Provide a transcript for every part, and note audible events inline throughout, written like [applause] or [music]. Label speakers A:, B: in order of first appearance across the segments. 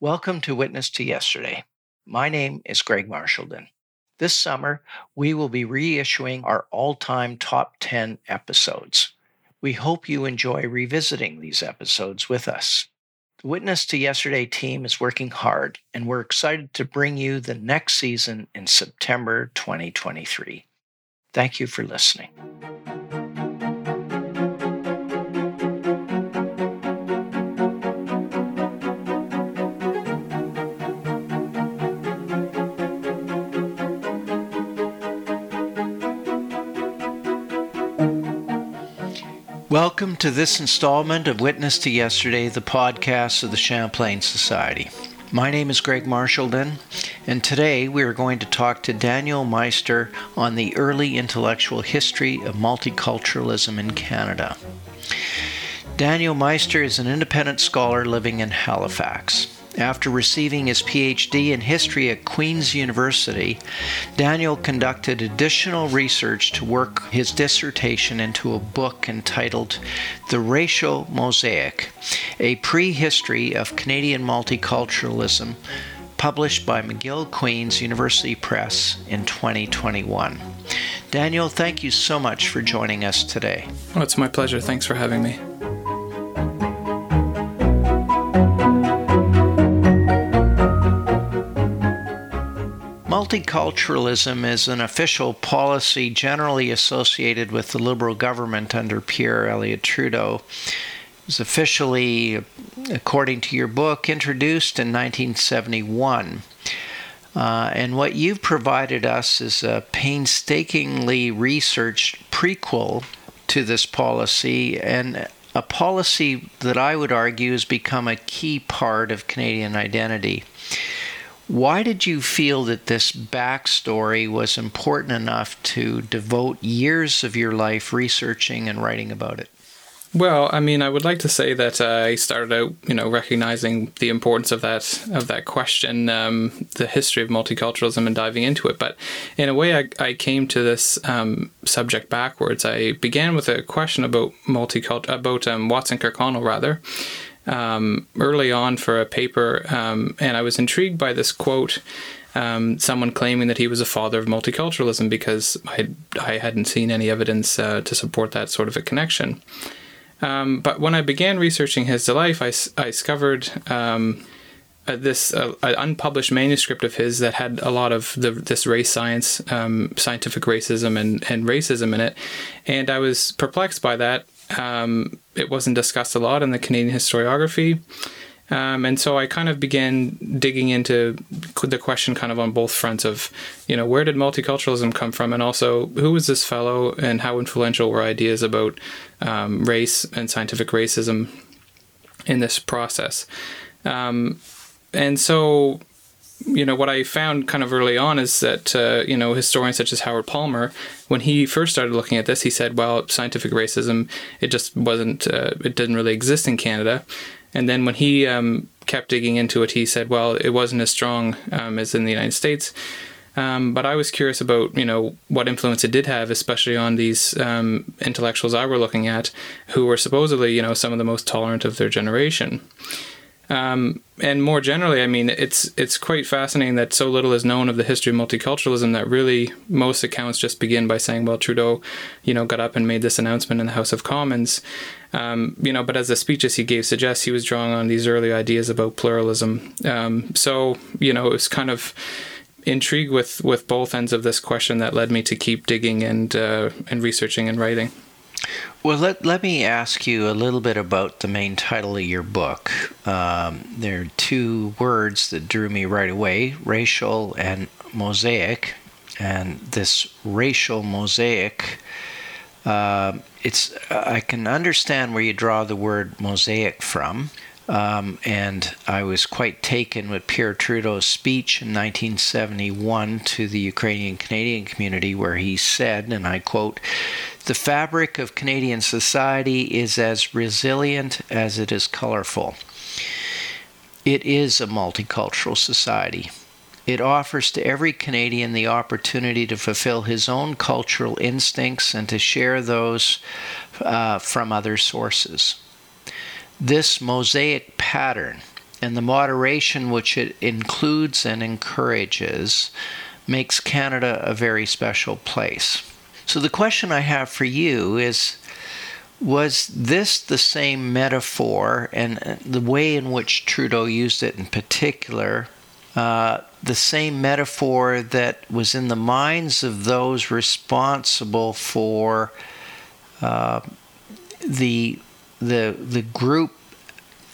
A: Welcome to Witness to Yesterday. My name is Greg Marchildon. This summer, we will be reissuing our all time top 10 episodes. We hope you enjoy revisiting these episodes with us. The Witness to Yesterday team is working hard, and we're excited to bring you the next season in September 2023. Thank you for listening. Welcome to this installment of Witness to Yesterday, the podcast of the Champlain Society. My name is Greg Marchildon, and today we are going to talk to Daniel Meister on the early intellectual history of multiculturalism in Canada. Daniel Meister is an independent scholar living in Halifax. After receiving his PhD in history at Queen's University, Daniel conducted additional research to work his dissertation into a book entitled The Racial Mosaic A Prehistory of Canadian Multiculturalism, published by McGill Queen's University Press in 2021. Daniel, thank you so much for joining us today.
B: It's my pleasure. Thanks for having me.
A: Multiculturalism is an official policy generally associated with the Liberal government under Pierre Elliott Trudeau. It was officially, according to your book, introduced in 1971. Uh, and what you've provided us is a painstakingly researched prequel to this policy and a policy that I would argue has become a key part of Canadian identity. Why did you feel that this backstory was important enough to devote years of your life researching and writing about it?
B: Well, I mean, I would like to say that uh, I started out, you know, recognizing the importance of that of that question, um, the history of multiculturalism, and diving into it. But in a way, I, I came to this um, subject backwards. I began with a question about multicultural, about um, Watson Kirkconnell, rather, um, early on for a paper, um, and I was intrigued by this quote. Um, someone claiming that he was a father of multiculturalism because I, I hadn't seen any evidence uh, to support that sort of a connection. Um, but when I began researching his life, I, I discovered um, uh, this uh, unpublished manuscript of his that had a lot of the, this race science, um, scientific racism, and, and racism in it. And I was perplexed by that um, it wasn't discussed a lot in the Canadian historiography. Um, and so I kind of began digging into the question kind of on both fronts of, you know, where did multiculturalism come from? And also, who was this fellow and how influential were ideas about um, race and scientific racism in this process? Um, and so you know what I found kind of early on is that uh, you know historians such as Howard Palmer, when he first started looking at this, he said, "Well, scientific racism, it just wasn't, uh, it didn't really exist in Canada." And then when he um, kept digging into it, he said, "Well, it wasn't as strong um, as in the United States." Um, but I was curious about you know what influence it did have, especially on these um, intellectuals I were looking at, who were supposedly you know some of the most tolerant of their generation. Um, and more generally, I mean, it's it's quite fascinating that so little is known of the history of multiculturalism that really most accounts just begin by saying, well, Trudeau, you know, got up and made this announcement in the House of Commons. Um, you know, but as the speeches he gave suggest, he was drawing on these early ideas about pluralism. Um, so, you know, it was kind of intrigued with, with both ends of this question that led me to keep digging and uh, and researching and writing.
A: Well, let, let me ask you a little bit about the main title of your book. Um, there are two words that drew me right away racial and mosaic. And this racial mosaic, uh, it's I can understand where you draw the word mosaic from. Um, and I was quite taken with Pierre Trudeau's speech in 1971 to the Ukrainian Canadian community, where he said, and I quote, The fabric of Canadian society is as resilient as it is colorful. It is a multicultural society. It offers to every Canadian the opportunity to fulfill his own cultural instincts and to share those uh, from other sources. This mosaic pattern and the moderation which it includes and encourages makes Canada a very special place. So, the question I have for you is Was this the same metaphor and uh, the way in which Trudeau used it in particular? Uh, the same metaphor that was in the minds of those responsible for uh, the the the group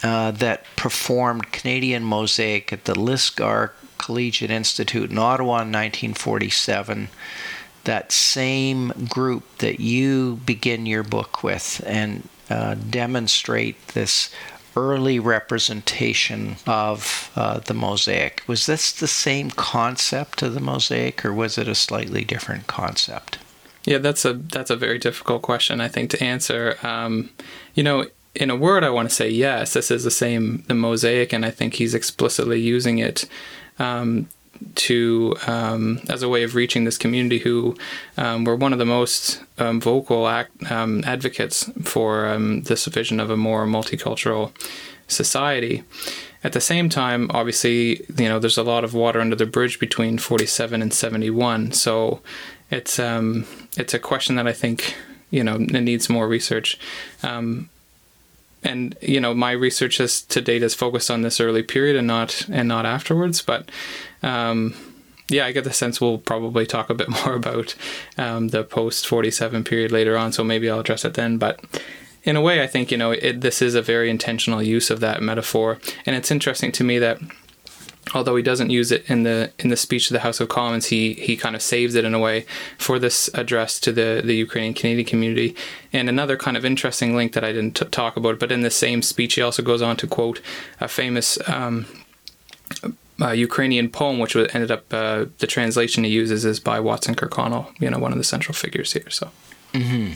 A: uh, that performed Canadian Mosaic at the Lisgar Collegiate Institute in Ottawa in 1947. That same group that you begin your book with and uh, demonstrate this early representation of uh, the mosaic. Was this the same concept of the mosaic, or was it a slightly different concept?
B: Yeah, that's a that's a very difficult question, I think, to answer. Um, you know, in a word, I want to say yes. This is the same the mosaic, and I think he's explicitly using it um, to um, as a way of reaching this community who um, were one of the most um, vocal act, um, advocates for um, this vision of a more multicultural society. At the same time, obviously, you know, there's a lot of water under the bridge between 47 and 71. So it's um, it's a question that I think you know it needs more research. Um, and you know my research has to date is focused on this early period and not and not afterwards but um, yeah i get the sense we'll probably talk a bit [laughs] more about um, the post 47 period later on so maybe i'll address it then. But in a way i think you know it, this is a very intentional use of that metaphor. And it's interesting to me that although he doesn't use it in the in the speech to the House of Commons, he he kind of saves it in a way for this address to the the Ukrainian Canadian community. And another kind of interesting link that I didn't t- talk about, but in the same speech, he also goes on to quote a famous. Um, uh, Ukrainian poem, which ended up uh, the translation he uses is by Watson Kirkconnell, you know, one of the central figures here. So.
A: Mm-hmm.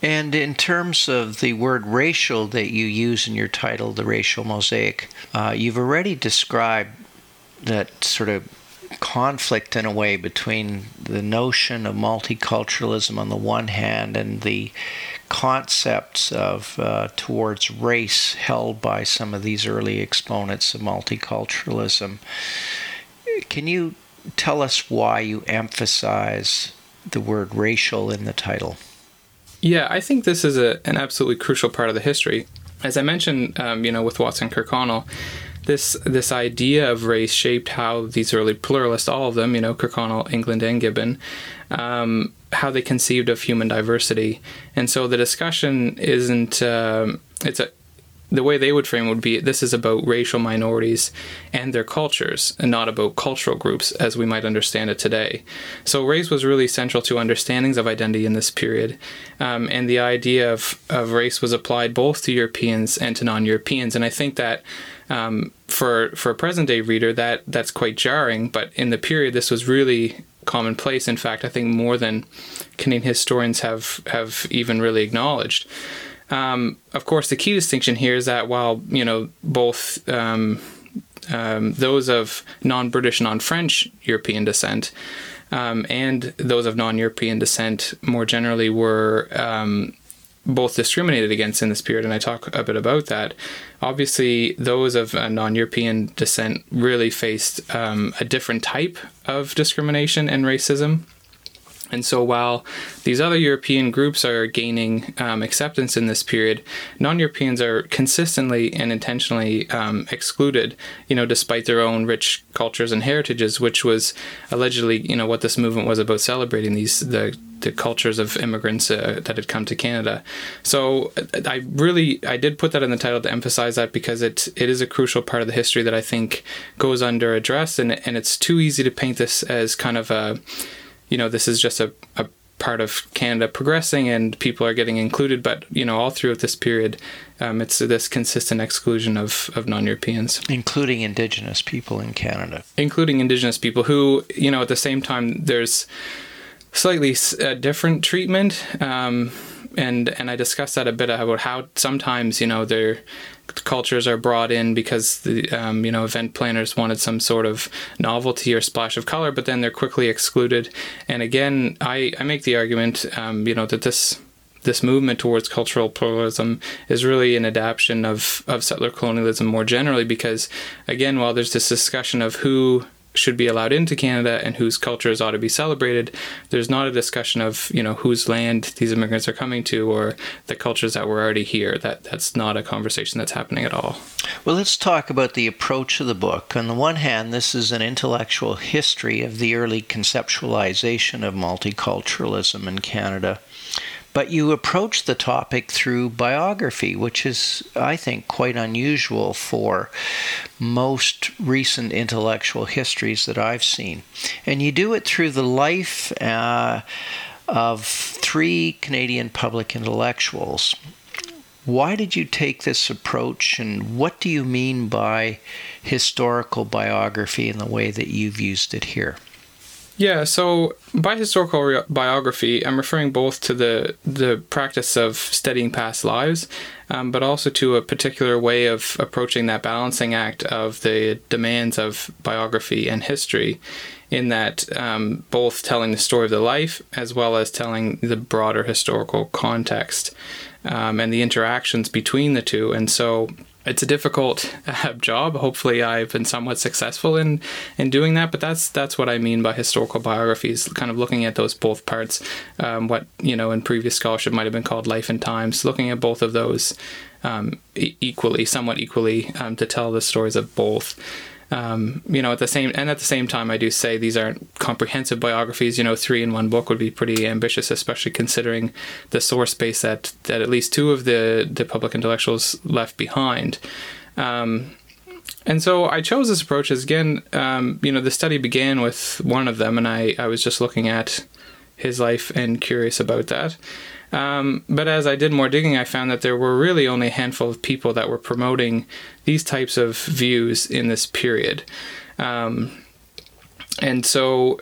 A: And in terms of the word racial that you use in your title, The Racial Mosaic, uh, you've already described that sort of conflict in a way between the notion of multiculturalism on the one hand and the concepts of uh, towards race held by some of these early exponents of multiculturalism. Can you tell us why you emphasize the word racial in the title?
B: Yeah, I think this is a, an absolutely crucial part of the history. As I mentioned, um, you know, with Watson Kirkconnell, this this idea of race shaped how these early pluralists, all of them, you know, Kirkconnell, England, and Gibbon, um, how they conceived of human diversity. And so the discussion isn't. Um, it's a the way they would frame would be this is about racial minorities and their cultures and not about cultural groups as we might understand it today. So race was really central to understandings of identity in this period. Um, and the idea of, of race was applied both to Europeans and to non Europeans. And I think that um, for, for a present day reader, that, that's quite jarring. But in the period, this was really commonplace. In fact, I think more than Canadian historians have, have even really acknowledged. Um, of course, the key distinction here is that while you know both um, um, those of non-British, non-French European descent um, and those of non-European descent more generally were um, both discriminated against in this period, and I talk a bit about that. Obviously, those of non-European descent really faced um, a different type of discrimination and racism. And so while these other European groups are gaining um, acceptance in this period, non-Europeans are consistently and intentionally um, excluded, you know, despite their own rich cultures and heritages, which was allegedly, you know, what this movement was about celebrating these the the cultures of immigrants uh, that had come to Canada. So I really I did put that in the title to emphasize that because it it is a crucial part of the history that I think goes under addressed and and it's too easy to paint this as kind of a you know, this is just a, a part of Canada progressing and people are getting included. But, you know, all throughout this period, um, it's this consistent exclusion of, of non Europeans.
A: Including Indigenous people in Canada.
B: Including Indigenous people who, you know, at the same time, there's slightly uh, different treatment. Um, and and I discussed that a bit about how sometimes you know their cultures are brought in because the um, you know event planners wanted some sort of novelty or splash of color, but then they're quickly excluded. And again, I I make the argument um, you know that this this movement towards cultural pluralism is really an adaptation of, of settler colonialism more generally because again while there's this discussion of who should be allowed into Canada and whose cultures ought to be celebrated. There's not a discussion of you know whose land these immigrants are coming to or the cultures that were already here. That that's not a conversation that's happening at all.
A: Well, let's talk about the approach of the book. On the one hand, this is an intellectual history of the early conceptualization of multiculturalism in Canada. But you approach the topic through biography, which is, I think, quite unusual for most recent intellectual histories that I've seen. And you do it through the life uh, of three Canadian public intellectuals. Why did you take this approach, and what do you mean by historical biography in the way that you've used it here?
B: Yeah, so by historical re- biography, I'm referring both to the the practice of studying past lives, um, but also to a particular way of approaching that balancing act of the demands of biography and history, in that um, both telling the story of the life as well as telling the broader historical context um, and the interactions between the two. And so it's a difficult uh, job. Hopefully, I've been somewhat successful in in doing that. But that's that's what I mean by historical biographies. Kind of looking at those both parts. Um, what you know in previous scholarship might have been called life and times. Looking at both of those um, equally, somewhat equally, um, to tell the stories of both um, you know, at the same and at the same time, I do say these aren't comprehensive biographies. You know, three in one book would be pretty ambitious, especially considering the source base that that at least two of the the public intellectuals left behind. Um, and so I chose this approach as again, um, you know, the study began with one of them, and I I was just looking at his life and curious about that. Um, but as I did more digging, I found that there were really only a handful of people that were promoting these types of views in this period. Um, and so,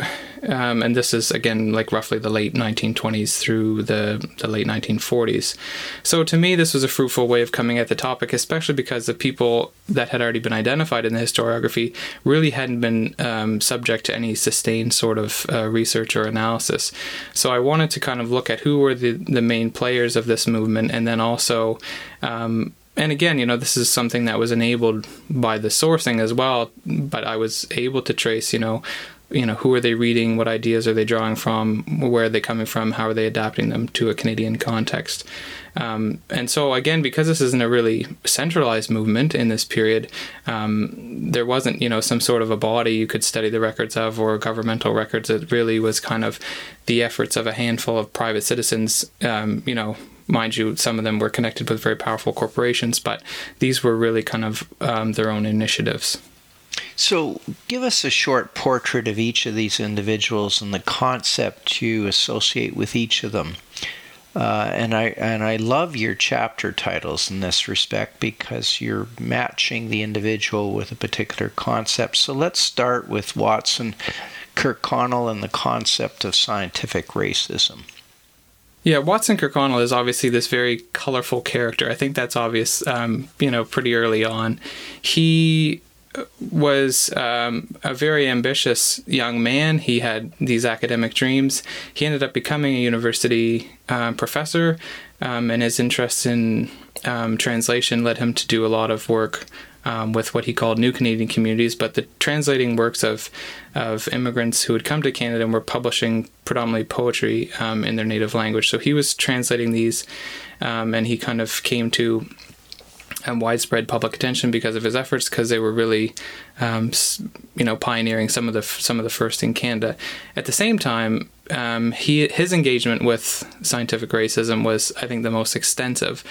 B: um, and this is again like roughly the late 1920s through the, the late 1940s. So to me, this was a fruitful way of coming at the topic, especially because the people that had already been identified in the historiography really hadn't been um, subject to any sustained sort of uh, research or analysis. So I wanted to kind of look at who were the, the main players of this movement and then also um, and again, you know, this is something that was enabled by the sourcing as well. But I was able to trace, you know, you know, who are they reading? What ideas are they drawing from? Where are they coming from? How are they adapting them to a Canadian context? Um, and so, again, because this isn't a really centralized movement in this period, um, there wasn't, you know, some sort of a body you could study the records of or governmental records. It really was kind of the efforts of a handful of private citizens, um, you know, mind you, some of them were connected with very powerful corporations, but these were really kind of um, their own initiatives.
A: So, give us a short portrait of each of these individuals and the concept you associate with each of them. Uh, and I and I love your chapter titles in this respect because you're matching the individual with a particular concept. So let's start with Watson Kirkconnell and the concept of scientific racism.
B: Yeah, Watson Kirkconnell is obviously this very colorful character. I think that's obvious, um, you know, pretty early on. He was um, a very ambitious young man. He had these academic dreams. He ended up becoming a university um, professor, um, and his interest in um, translation led him to do a lot of work um, with what he called new Canadian communities, but the translating works of of immigrants who had come to Canada and were publishing predominantly poetry um, in their native language. So he was translating these, um, and he kind of came to um, widespread public attention because of his efforts, because they were really, um, you know, pioneering some of the some of the first in Canada. At the same time, um, he his engagement with scientific racism was, I think, the most extensive,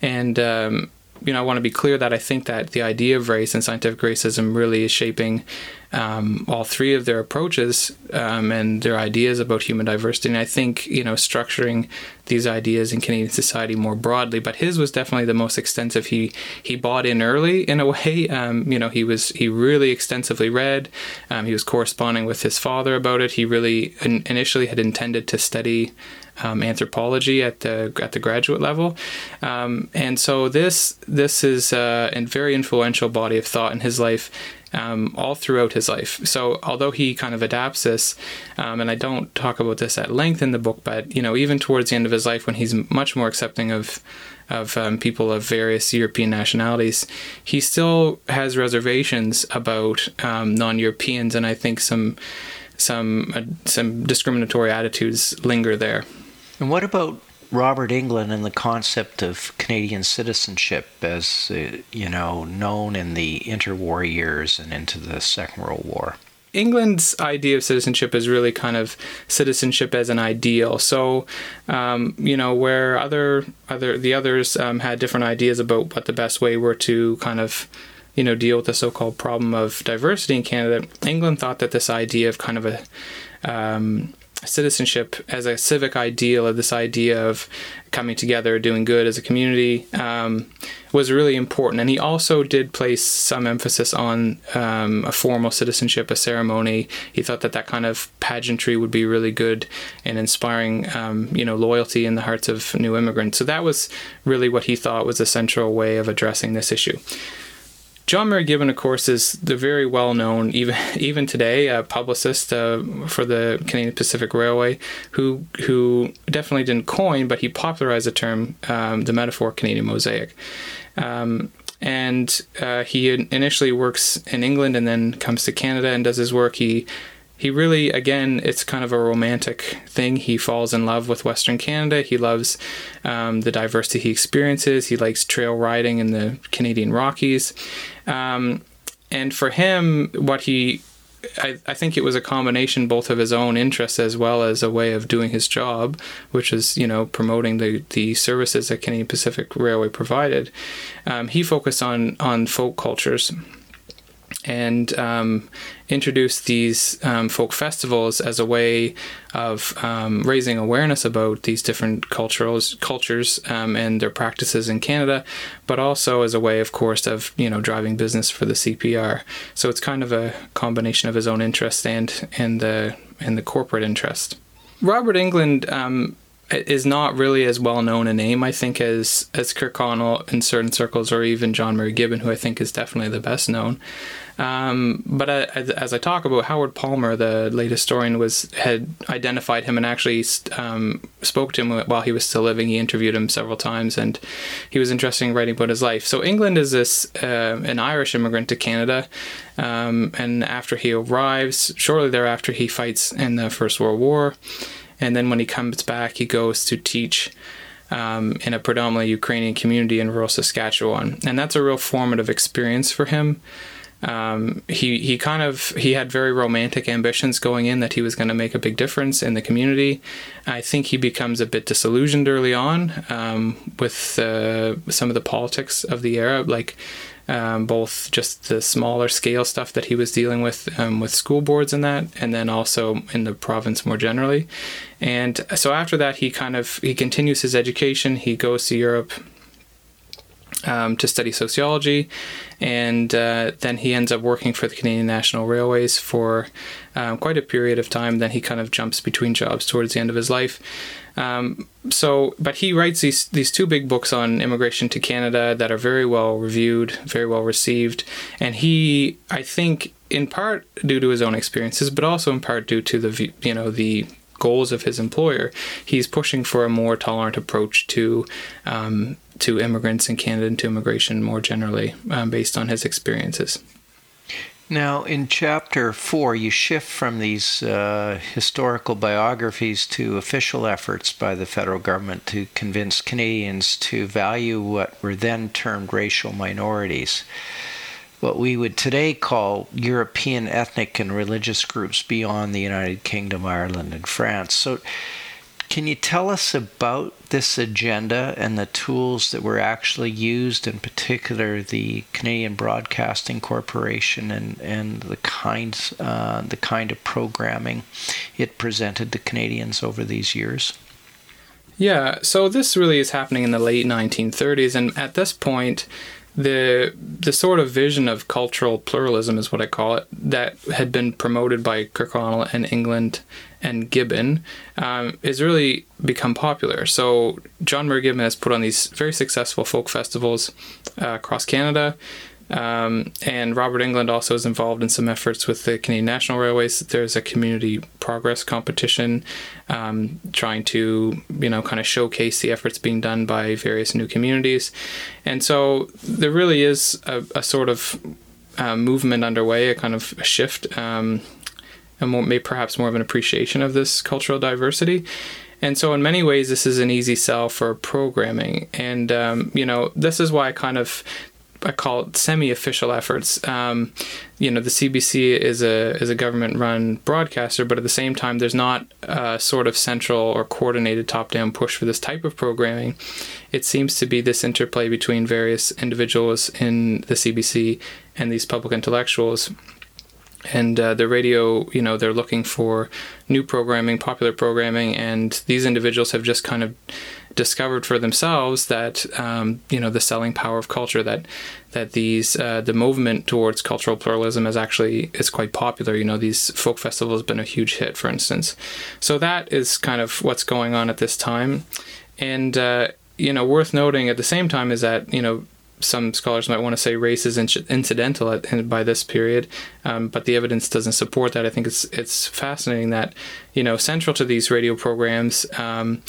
B: and um, you know, I want to be clear that I think that the idea of race and scientific racism really is shaping um, all three of their approaches um, and their ideas about human diversity. And I think, you know, structuring these ideas in Canadian society more broadly, but his was definitely the most extensive. He he bought in early in a [laughs] way. Um, you know, he was he really extensively read. Um, he was corresponding with his father about it. He really in, initially had intended to study um, anthropology at the at the graduate level, um, and so this this is uh, a very influential body of thought in his life. Um, all throughout his life. So, although he kind of adapts this, um, and I don't talk about this at length in the book, but you know, even towards the end of his life, when he's much more accepting of of um, people of various European nationalities, he still has reservations about um, non-Europeans, and I think some some uh, some discriminatory attitudes linger there.
A: And what about Robert England and the concept of Canadian citizenship as uh, you know known in the interwar years and into the Second World War?
B: England's idea of citizenship is really kind of citizenship as an ideal. So, um, you know, where other other the others um, had different ideas about what the best way were to kind of you know deal with the so-called problem of diversity in Canada. England thought that this idea of kind of a um, citizenship as a civic ideal of this idea of coming together, doing good as a community, um, was really important. And he also did place some emphasis on um, a formal citizenship, a ceremony. He thought that that kind of pageantry would be really good in inspiring, um, you know, loyalty in the hearts of new immigrants. So that was really what he thought was a central way of addressing this issue. John Murray Gibbon, of course, is the very well known, even [laughs] even today, a publicist uh, for the Canadian Pacific Railway, who who definitely didn't coin, but he popularized the term, um, the metaphor Canadian mosaic. Um, and uh, he initially works in England and then comes to Canada and does his work. He he really, again, it's kind of a romantic thing. He falls in love with Western Canada. He loves um, the diversity he experiences. He likes trail riding in the Canadian Rockies. Um, and for him, what he I, I, think it was a combination both of his own interests as well as a way of doing his job, which is you know promoting the, the services that Canadian Pacific Railway provided. Um, he focused on on folk cultures and um, introduced these um, folk festivals as a way of um, raising awareness about these different cultures, cultures um, and their practices in Canada, but also as a way, of course, of you know driving business for the CPR. So it's kind of a combination of his own interest and and the and the corporate interest. Robert England um, is not really as well known a name, I think, as as Kirkconnell in certain circles, or even John Murray Gibbon, who I think is definitely the best known. Um, but uh, as, as, I talk about, Howard Palmer, the late historian, was had identified him and actually um, spoke to him while he was still living. He interviewed him several times, and he was interested in writing about his life. So England is this uh, an Irish immigrant to Canada, um, and after he arrives, shortly thereafter, he fights in the First World War, and then when he comes back, he goes to teach. Um, in a predominantly Ukrainian community in rural Saskatchewan. And that's a real formative experience for him. Um, he he kind of he had very romantic ambitions going in that he was going to make a big difference in the community. I think he becomes a bit disillusioned early on um, with uh, some of the politics of the era, like um, both just the smaller scale stuff that he was dealing with um, with school boards and that, and then also in the province more generally. And so after that, he kind of he continues his education. He goes to Europe um, to study sociology, and uh, then he ends up working for the Canadian National Railways for um, quite a period of time. Then he kind of jumps between jobs towards the end of his life. Um, so, but he writes these these two big books on immigration to Canada that are very well reviewed, very well received, and he, I think, in part due to his own experiences, but also in part due to the you know the goals of his employer, he's pushing for a more tolerant approach to um, to immigrants in Canada and to immigration more generally, um, based on his experiences.
A: Now, in chapter four, you shift from these uh, historical biographies to official efforts by the federal government to convince Canadians to value what were then termed racial minorities what we would today call European ethnic and religious groups beyond the United Kingdom, Ireland, and France. So, can you tell us about this agenda and the tools that were actually used, in particular the Canadian Broadcasting Corporation and, and the kinds uh, the kind of programming it presented to Canadians over these years?
B: Yeah, so this really is happening in the late 1930s, and at this point, the the sort of vision of cultural pluralism is what I call it that had been promoted by Kirkconnell and England and Gibbon um, is really become popular. So John Murray Gibbon has put on these very successful folk festivals uh, across Canada. Um, and Robert England also is involved in some efforts with the Canadian National Railways. There's a community progress competition um, trying to, you know, kind of showcase the efforts being done by various new communities. And so there really is a, a sort of uh, movement underway, a kind of a shift, um, and more, maybe perhaps more of an appreciation of this cultural diversity. And so, in many ways, this is an easy sell for programming. And, um, you know, this is why I kind of I call it semi-official efforts. Um, you know, the CBC is a is a government-run broadcaster, but at the same time, there's not a sort of central or coordinated top-down push for this type of programming. It seems to be this interplay between various individuals in the CBC and these public intellectuals and uh, the radio you know they're looking for new programming popular programming and these individuals have just kind of discovered for themselves that um, you know the selling power of culture that that these uh, the movement towards cultural pluralism is actually is quite popular. You know these folk festivals have been a huge hit for instance. So that is kind of what's going on at this time. And uh, you know worth noting at the same time is that you know some scholars might want to say race is incidental at, by this period, um, but the evidence doesn't support that. I think it's it's fascinating that you know central to these radio programs. Um,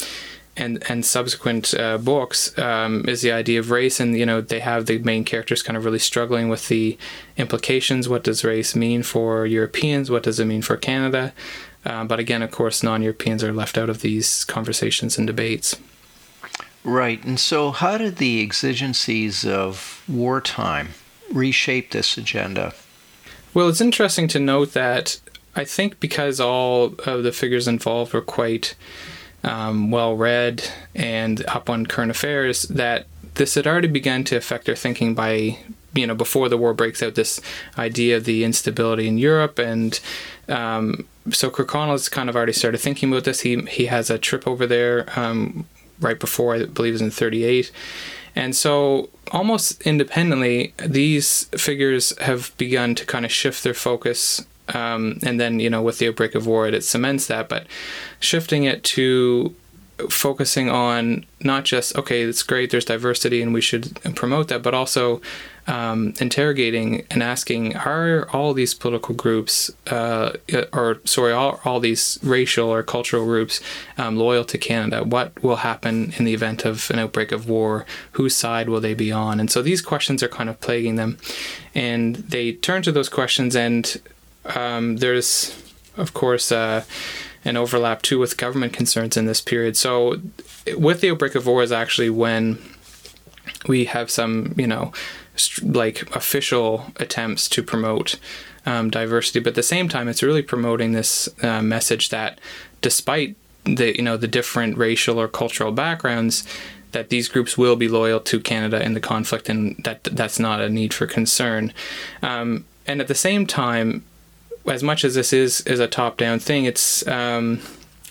B: and and subsequent uh, books um, is the idea of race, and you know they have the main characters kind of really struggling with the implications. What does race mean for Europeans? What does it mean for Canada? Uh, but again, of course, non-Europeans are left out of these conversations and debates.
A: Right. And so, how did the exigencies of wartime reshape this agenda?
B: Well, it's interesting to note that I think because all of the figures involved were quite um, well read and up on current affairs, that this had already begun to affect their thinking by you know before the war breaks out this idea of the instability in Europe and um, so Kirkconnell has kind of already started thinking about this. He he has a trip over there um, right before, I believe it was in 38. And so, almost independently, these figures have begun to kind of shift their focus. Um, and then, you know, with the outbreak of war, it, it cements that, but shifting it to focusing on not just okay it's great there's diversity and we should promote that but also um, interrogating and asking are all these political groups uh, or sorry all, all these racial or cultural groups um, loyal to canada? What will happen in the event of an outbreak of war? Whose side will they be on? And so these questions are kind of plaguing them. And they turn to those questions and um, there's of course uh, an overlap too with government concerns in this period. So, with the outbreak of war is actually when we have some, you know, like official attempts to promote um, diversity, but at the same time, it's really promoting this uh, message that despite the you know the different racial or cultural backgrounds that these groups will be loyal to Canada in the conflict, and that that's not a need for concern. Um, and at the same time, as much as this is is a top down thing, it's um,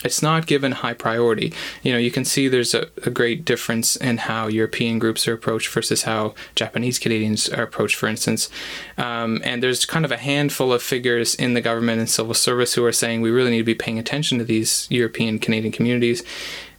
B: it's not given high priority. You know, you can see there's a, a, great difference in how European groups are approached versus how Japanese Canadians are approached, for instance. Um, and there's kind of a handful of figures in the government and civil service who are saying we really need to be paying attention to these European Canadian communities.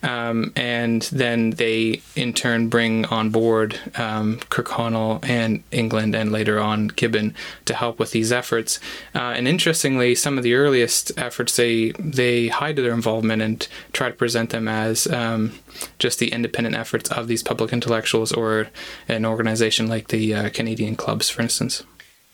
B: Um, and then they in turn bring on board um, Kirkconnell and England and later on Gibbon to help with these efforts. Uh, and interestingly, some of the earliest efforts they they hide their involvement and try to present them as um, just the independent efforts of these public intellectuals or an organization like the uh, Canadian clubs, for instance.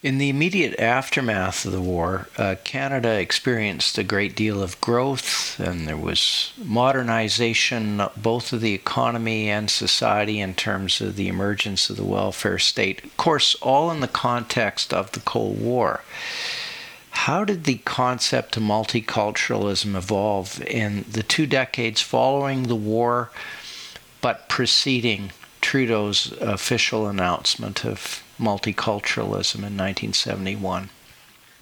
A: In the immediate aftermath of the war, uh, Canada experienced a great deal of growth, and there was modernization both of the economy and society in terms of the emergence of the welfare state. Of course, all in the context of the Cold War. How did the concept of multiculturalism evolve in the two decades following the war, but preceding Trudeau's official announcement of multiculturalism in 1971?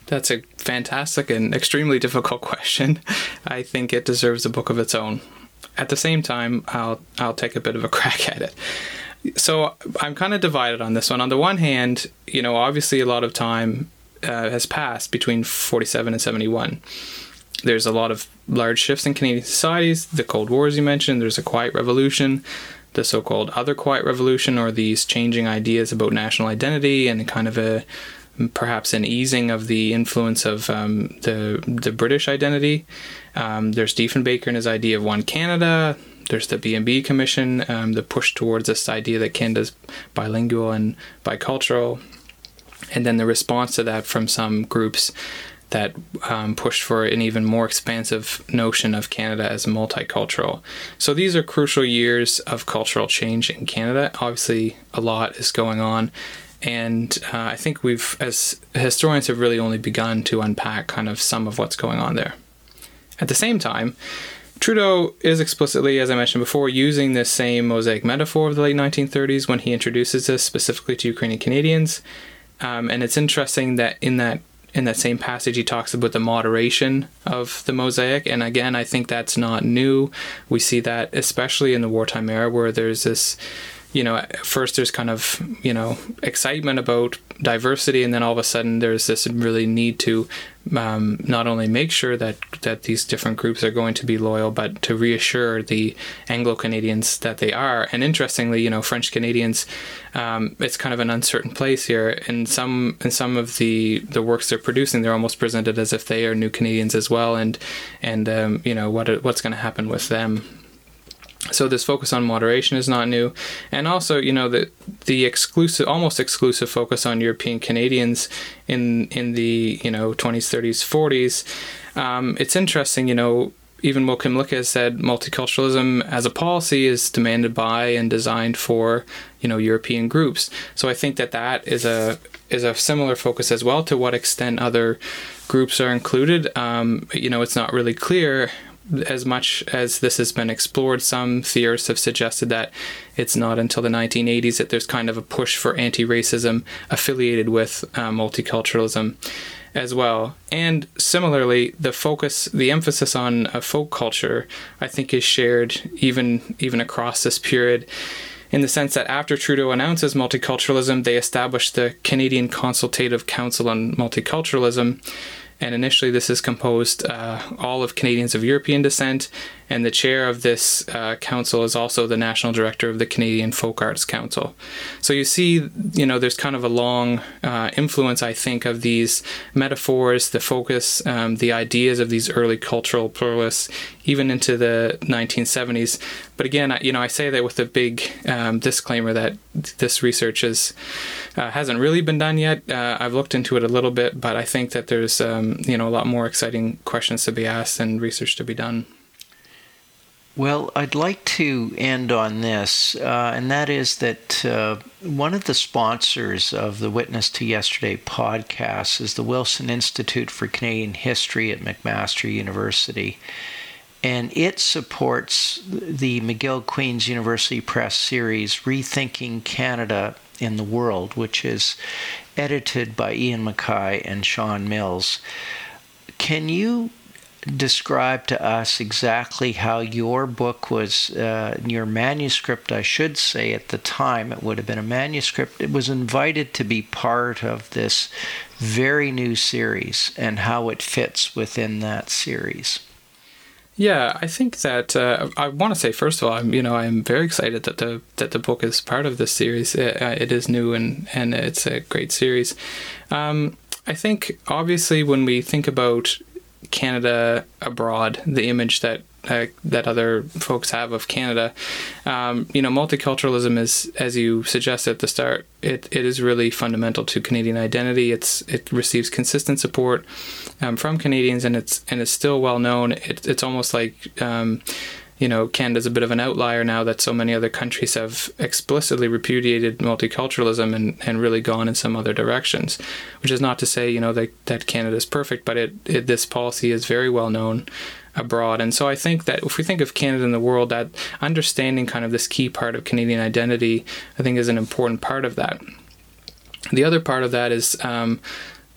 B: That's a fantastic and extremely difficult [laughs] question. I think it deserves a book of its own. At the same time, I'll I'll take a bit of a [laughs] crack at it. So I'm kind of divided on this one. On the one hand, you know, obviously a lot of time uh, has passed between 47 and 71. there's a lot of large shifts in Canadian societies. The Cold War, as you mentioned, there's a quiet revolution, the so called other quiet revolution, or these changing ideas about national identity and kind of a perhaps an easing of the influence of um, the the British identity. Um, there's Diefenbaker and his idea of one Canada. There's the B&B Commission, um, the push towards this idea that Canada's bilingual and bicultural, and then the response to that from some groups that um, pushed for an even more expansive notion of Canada as multicultural. So these are crucial years of cultural change in Canada. Obviously, a lot is going on. And uh, I think we've, as historians, have really only begun to unpack kind of some of what's going on there. At the same time, Trudeau is explicitly, as I mentioned before, using this same mosaic metaphor of the late 1930s when he introduces this specifically to Ukrainian Canadians. Um, and it's interesting that in that in that same passage he talks about the moderation of the mosaic. And again i think that's not new. We see that especially in the wartime era where there's this you know, at first there's kind of, you know, excitement about diversity, and then all of a sudden there's this really need to um, not only make sure that, that these different groups are going to be loyal, but to reassure the Anglo Canadians that they are. And interestingly, you know, French Canadians, um, it's kind of an uncertain place here. In some in some of the, the works they're producing, they're almost presented as if they are new Canadians as well, and and um, you know what what's going to happen with them so this focus on moderation is not new and also you know the the exclusive almost exclusive focus on european canadians in in the you know 20s 30s 40s um, it's interesting you know even Will Kymlicka has said multiculturalism as a policy is demanded by and designed for you know European groups. So I think that that is a is a similar focus as well. To what extent other groups are included, um, you know, it's not really clear as much as this has been explored, some theorists have suggested that it's not until the 1980s that there's kind of a push for anti racism affiliated with uh, multiculturalism as well. And similarly, the focus, the emphasis on uh, folk culture, I think is shared even even across this period. In the sense that after Trudeau announces multiculturalism, they establish the Canadian Consultative Council on Multiculturalism, and initially this is composed uh, all of Canadians of European descent, and the chair of this uh, council is also the national director of the Canadian Folk Arts Council. So you see, you know, there's kind of a long uh, influence, I think, of these metaphors, the focus, um, the ideas of these early cultural pluralists, even into the 1970s. But again, you know, I say that with a big um, disclaimer that this research is uh, hasn't really been done yet. Uh, I've looked into it a little bit, but I think that there's um, you know a lot more exciting questions to be asked and research to be done.
A: Well, I'd like to end on this, uh, and that is that uh, one of the sponsors of the Witness to Yesterday podcast is the Wilson Institute for Canadian History at McMaster University. And it supports the McGill Queen's University Press series, Rethinking Canada in the World, which is edited by Ian McKay and Sean Mills. Can you describe to us exactly how your book was, uh, your manuscript, I should say, at the time, it would have been a manuscript, it was invited to be part of this very new series and how it fits within that series.
B: Yeah, I think that uh, I want to say first of all, I'm you know I'm very excited that the that the book is part of this series. It, uh, it is new and and it's a great series. Um, I think obviously when we think about Canada abroad, the image that uh, that other folks have of Canada. Um, you know, multiculturalism is, as you suggested at the start, it, it is really fundamental to Canadian identity. It's it receives consistent support um, from Canadians, and it's and it's still well known. It, it's almost like um, you know, Canada's a bit of an outlier now that so many other countries have explicitly repudiated multiculturalism and, and really gone in some other directions. Which is not to say, you know, that, that Canada is perfect, but it, it this policy is very well known abroad. And so I think that if we think of Canada in the world, that understanding kind of this key part of Canadian identity, I think is an important part of that. The other part of that is um,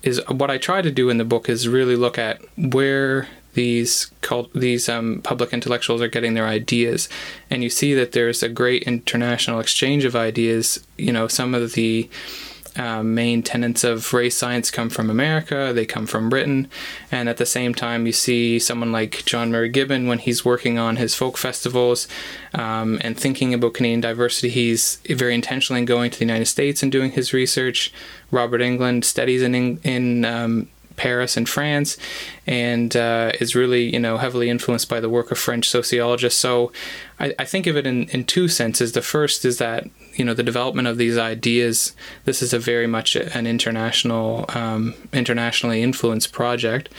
B: is what I try to do in the book is really look at where these cult, these um, public intellectuals are getting their ideas, and you see that there's a great international exchange of ideas. You know, some of the uh, main tenets of race science come from America, they come from Britain, and at the same time, you see someone like John Murray Gibbon when he's working on his folk festivals um, and thinking about Canadian diversity, he's very intentionally going to the United States and doing his research. Robert England studies in in um, Paris and France, and uh, is really you know heavily influenced by the work of French sociologists. So I, I think of it in, in two senses. The first is that you know the development of these ideas. This is a very much an international, um, internationally influenced project,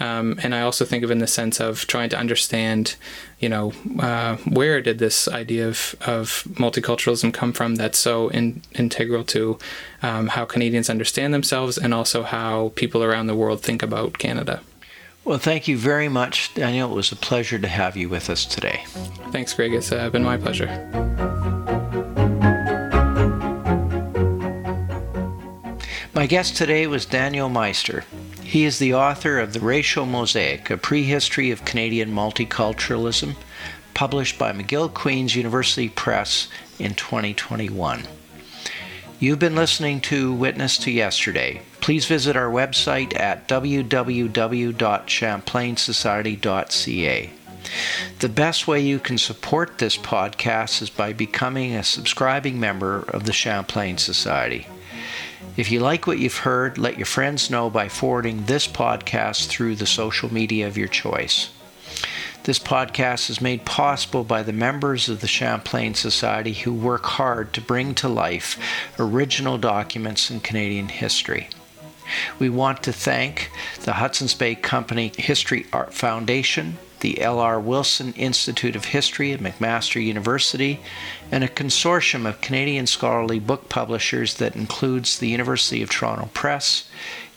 B: um, and I also think of it in the sense of trying to understand, you know, uh, where did this idea of, of multiculturalism come from? That's so in, integral to um, how Canadians understand themselves, and also how people around the world think about Canada.
A: Well, thank you very much, Daniel. It was a pleasure to have you with us today.
B: Thanks, Greg. It's uh, been my pleasure.
A: My guest today was Daniel Meister. He is the author of The Racial Mosaic, a prehistory of Canadian multiculturalism, published by McGill Queen's University Press in 2021. You've been listening to Witness to Yesterday. Please visit our website at www.champlainsociety.ca. The best way you can support this podcast is by becoming a subscribing member of the Champlain Society. If you like what you've heard, let your friends know by forwarding this podcast through the social media of your choice. This podcast is made possible by the members of the Champlain Society who work hard to bring to life original documents in Canadian history. We want to thank the Hudson's Bay Company History Art Foundation, the L.R. Wilson Institute of History at McMaster University, and a consortium of Canadian scholarly book publishers that includes the University of Toronto Press,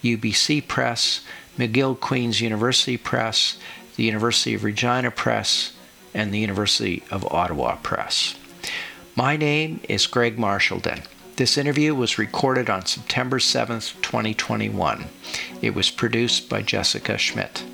A: UBC Press, McGill Queen's University Press, the University of Regina Press, and the University of Ottawa Press. My name is Greg Marchildon. This interview was recorded on September 7th, 2021. It was produced by Jessica Schmidt.